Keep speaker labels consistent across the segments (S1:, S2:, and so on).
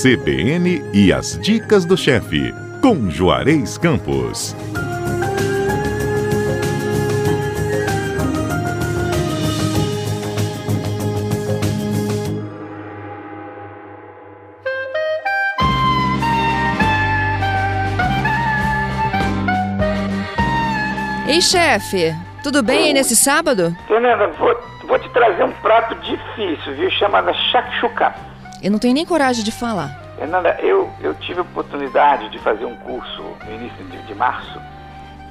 S1: CBN e as dicas do chefe, com Juarez Campos.
S2: Ei, chefe, tudo bem aí nesse sábado?
S3: Fernanda, vou, vou te trazer um prato difícil, viu? Chamado shakshuka.
S2: Eu não tenho nem coragem de falar.
S3: Fernanda, eu, eu tive a oportunidade de fazer um curso no início de, de março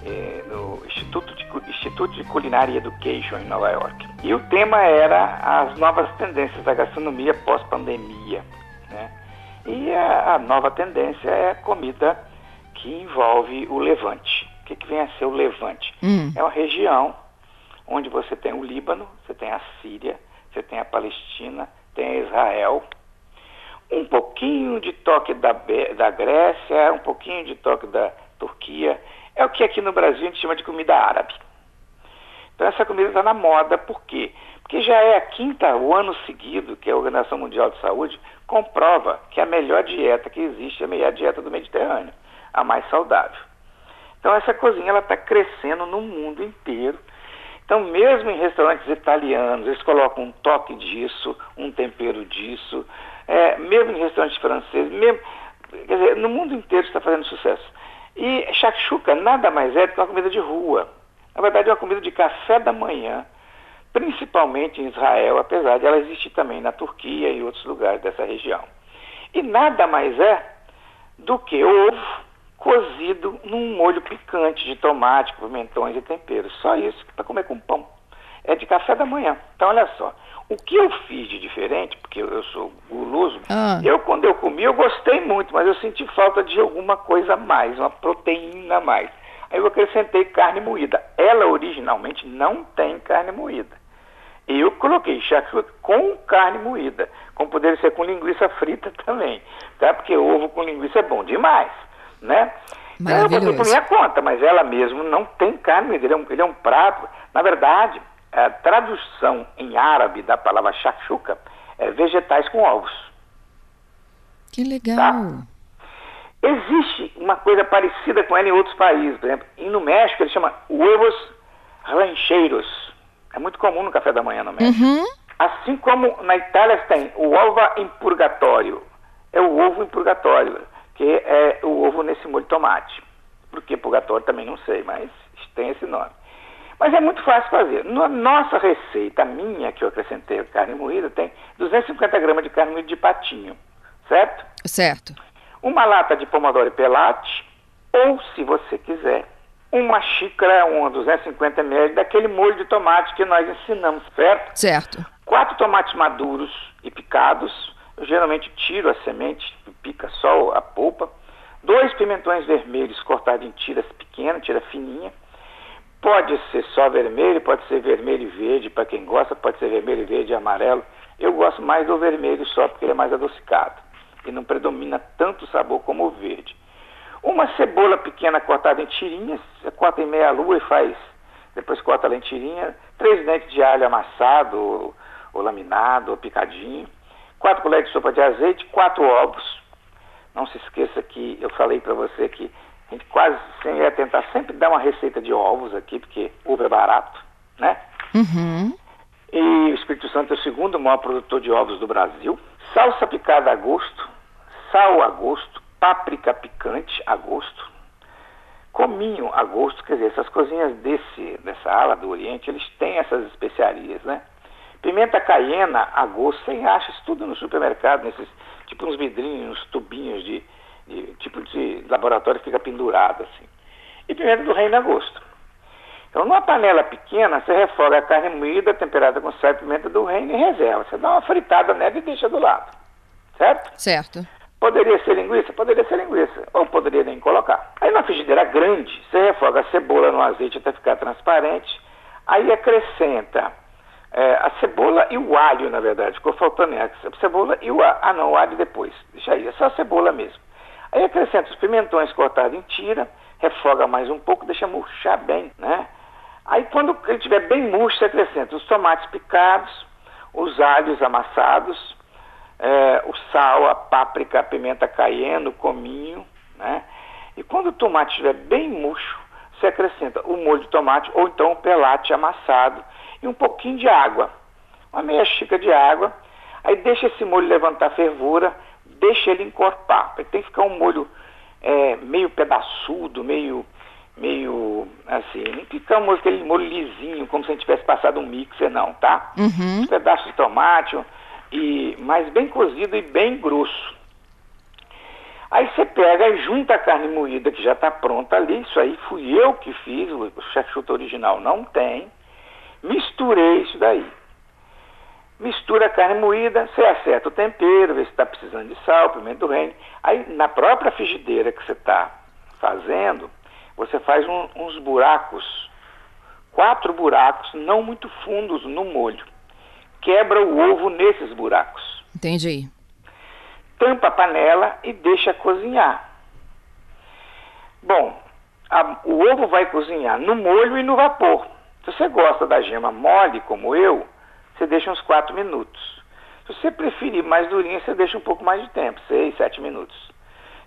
S3: eh, no Instituto de, Instituto de Culinária Education em Nova York. E o tema era as novas tendências da gastronomia pós-pandemia. Né? E a, a nova tendência é a comida que envolve o levante. O que, que vem a ser o levante?
S2: Hum.
S3: É uma região onde você tem o Líbano, você tem a Síria, você tem a Palestina, tem Israel, um pouquinho de toque da, da Grécia, um pouquinho de toque da Turquia. É o que aqui no Brasil a gente chama de comida árabe. Então essa comida está na moda, por quê? Porque já é a quinta, o ano seguido, que a Organização Mundial de Saúde comprova que a melhor dieta que existe é a dieta do Mediterrâneo, a mais saudável. Então essa cozinha ela está crescendo no mundo inteiro. Então mesmo em restaurantes italianos eles colocam um toque disso, um disso, é, mesmo em restaurantes franceses, mesmo, quer dizer, no mundo inteiro está fazendo sucesso. E shakshuka nada mais é do que uma comida de rua. Na verdade é uma comida de café da manhã, principalmente em Israel, apesar de ela existir também na Turquia e outros lugares dessa região. E nada mais é do que ovo cozido num molho picante de tomate, pimentões e temperos. Só isso para comer com pão. É de café da manhã. Então olha só, o que eu fiz de diferente, porque eu sou guloso,
S2: Ah.
S3: eu quando eu comi eu gostei muito, mas eu senti falta de alguma coisa a mais, uma proteína a mais. Aí eu acrescentei carne moída. Ela originalmente não tem carne moída. Eu coloquei shakshuka com carne moída, como poderia ser com linguiça frita também, tá? Porque ovo com linguiça é bom demais, né? Eu por minha conta, mas ela mesmo não tem carne moída, ele é um, ele é um prato. Na verdade, a tradução em árabe da palavra shakshuka é vegetais com ovos.
S2: Que legal.
S3: Tá. Existe uma coisa parecida com ela em outros países, por exemplo, e no México ele chama huevos rancheiros. É muito comum no café da manhã no México.
S2: Uhum.
S3: Assim como na Itália tem o ova em purgatório. É o ovo em purgatório, que é o ovo nesse molho de tomate. Por que purgatório também não sei, mas tem esse nome. Mas é muito fácil fazer. Na nossa receita, minha, que eu acrescentei carne moída, tem 250 gramas de carne moída de patinho, certo?
S2: Certo.
S3: Uma lata de pomodoro e pelate, ou, se você quiser, uma xícara, uma 250 ml daquele molho de tomate que nós ensinamos, certo?
S2: Certo.
S3: Quatro tomates maduros e picados. Eu geralmente tiro a semente, pica só a polpa. Dois pimentões vermelhos cortados em tiras pequenas, tira fininha. Pode ser só vermelho, pode ser vermelho e verde, para quem gosta, pode ser vermelho, verde e amarelo. Eu gosto mais do vermelho só porque ele é mais adocicado e não predomina tanto o sabor como o verde. Uma cebola pequena cortada em tirinhas, corta em meia lua e faz, depois corta ela em tirinha. Três dentes de alho amassado, ou, ou laminado, ou picadinho. Quatro colheres de sopa de azeite, quatro ovos. Não se esqueça que eu falei para você que a gente quase sempre ia tentar sempre dar uma receita de ovos aqui, porque ovo é barato, né?
S2: Uhum.
S3: E o Espírito Santo é o segundo maior produtor de ovos do Brasil. Salsa picada a gosto, sal a gosto, páprica picante a gosto, cominho a gosto, quer dizer, essas coisinhas desse, dessa ala do Oriente, eles têm essas especiarias, né? Pimenta caiena a gosto, você acha isso tudo no supermercado, nesses, tipo uns vidrinhos, uns tubinhos de, de tipo de laboratório que fica pendurado assim. E pimenta do reino a gosto. Então, numa panela pequena, você refoga a carne moída, temperada com sal e pimenta do reino e reserva. Você dá uma fritada nela e deixa do lado. Certo?
S2: Certo.
S3: Poderia ser linguiça? Poderia ser linguiça. Ou poderia nem colocar. Aí, na frigideira grande, você refoga a cebola no azeite até ficar transparente. Aí, acrescenta é, a cebola e o alho, na verdade. Ficou faltando a cebola e o alho. Ah, não, o alho depois. Deixa aí, é só a cebola mesmo. Aí, acrescenta os pimentões cortados em tira, refoga mais um pouco, deixa murchar bem, né? Aí quando ele estiver bem murcho, você acrescenta os tomates picados, os alhos amassados, é, o sal, a páprica, a pimenta caiendo, cominho, né? E quando o tomate estiver bem murcho, você acrescenta o molho de tomate ou então o pelate amassado e um pouquinho de água, uma meia xícara de água. Aí deixa esse molho levantar fervura, deixa ele encorpar. Tem que ficar um molho é, meio pedaçudo, meio, meio assim, não fica um, aquele molho lisinho, como se a gente tivesse passado um mixer, não, tá?
S2: Uhum.
S3: Uns pedaços de tomate, e, mas bem cozido e bem grosso. Aí você pega e junta a carne moída que já está pronta ali, isso aí fui eu que fiz, o chefe chuta original não tem. Misturei isso daí. Mistura a carne moída, você acerta o tempero, vê se está precisando de sal, pimenta do reino. Aí na própria frigideira que você está fazendo, você faz um, uns buracos, quatro buracos, não muito fundos no molho. Quebra o ovo nesses buracos.
S2: Entendi
S3: tampa a panela e deixa cozinhar. Bom, a, o ovo vai cozinhar no molho e no vapor. Se você gosta da gema mole, como eu, você deixa uns 4 minutos. Se você preferir mais durinha, você deixa um pouco mais de tempo, 6, 7 minutos.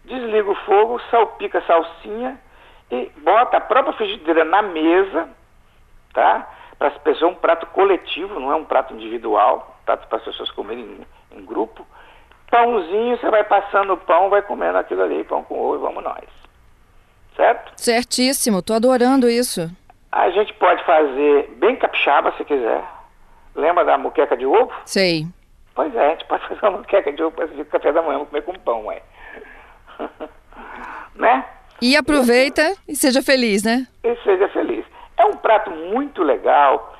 S3: Desliga o fogo, salpica a salsinha e bota a própria frigideira na mesa, tá? Para as pessoas, um prato coletivo, não é um prato individual, prato para as pessoas comerem em, em grupo pãozinho, você vai passando o pão, vai comendo aquilo ali, pão com ovo, vamos nós. Certo?
S2: Certíssimo, tô adorando isso.
S3: A gente pode fazer bem capixaba se quiser. Lembra da muqueca de ovo?
S2: Sei.
S3: Pois é, a gente pode fazer uma muqueca de ovo para servir café da manhã, comer com pão, ué. né?
S2: E aproveita e seja feliz, né?
S3: E seja feliz. É um prato muito legal.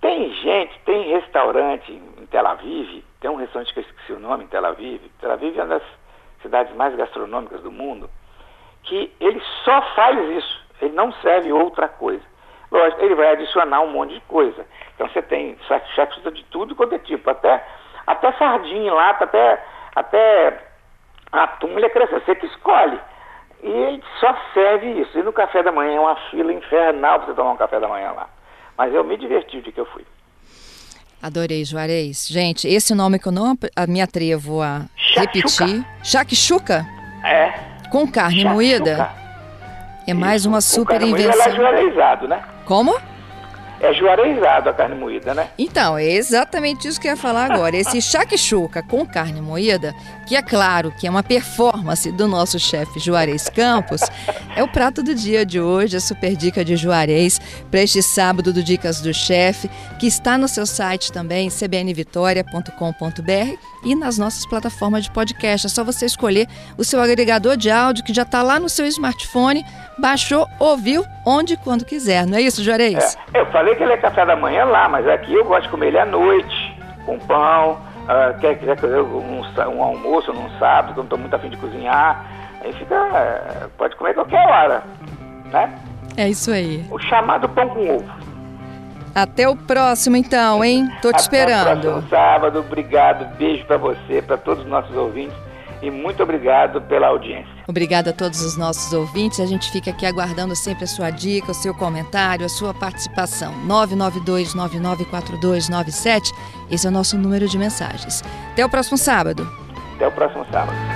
S3: Tem gente, tem restaurante em Tel Aviv tem um restaurante que eu esqueci o nome, em Tel Aviv. Tel Aviv é uma das cidades mais gastronômicas do mundo, que ele só faz isso, ele não serve outra coisa. Lógico, ele vai adicionar um monte de coisa. Então você tem chefes de tudo quanto é tipo, até, até sardinha lá, até, até atum ele cresce, você que escolhe. E ele só serve isso. E no café da manhã é uma fila infernal para você tomar um café da manhã lá. Mas eu me diverti de que eu fui.
S2: Adorei, Juarez. Gente, esse nome que eu não me atrevo a repetir. Shakshuka?
S3: É.
S2: Com carne Shakshuka. moída? É mais uma super invenção.
S3: Ela é né?
S2: Como?
S3: É juarezado a carne moída, né?
S2: Então, é exatamente isso que eu ia falar agora. Esse shakshuka com carne moída, que é claro que é uma performance do nosso chefe Juarez Campos, é o prato do dia de hoje, a super dica de Juarez para este sábado do Dicas do Chefe, que está no seu site também, cbnvitoria.com.br e nas nossas plataformas de podcast. É só você escolher o seu agregador de áudio que já está lá no seu smartphone, baixou, ouviu, onde e quando quiser. Não é isso, Juarez?
S3: É, eu falei que ele é café da manhã lá, mas aqui eu gosto de comer ele à noite, com pão. Uh, quer quiser um, um, almoço num sábado, que eu não estou muito afim de cozinhar, aí fica. Uh, pode comer qualquer hora, né?
S2: É isso aí.
S3: O chamado pão com ovo.
S2: Até o próximo então, hein? Tô te Até esperando.
S3: O sábado, obrigado, beijo para você, para todos os nossos ouvintes e muito obrigado pela audiência.
S2: Obrigada a todos os nossos ouvintes. A gente fica aqui aguardando sempre a sua dica, o seu comentário, a sua participação. 992-994297. Esse é o nosso número de mensagens. Até o próximo sábado.
S3: Até o próximo sábado.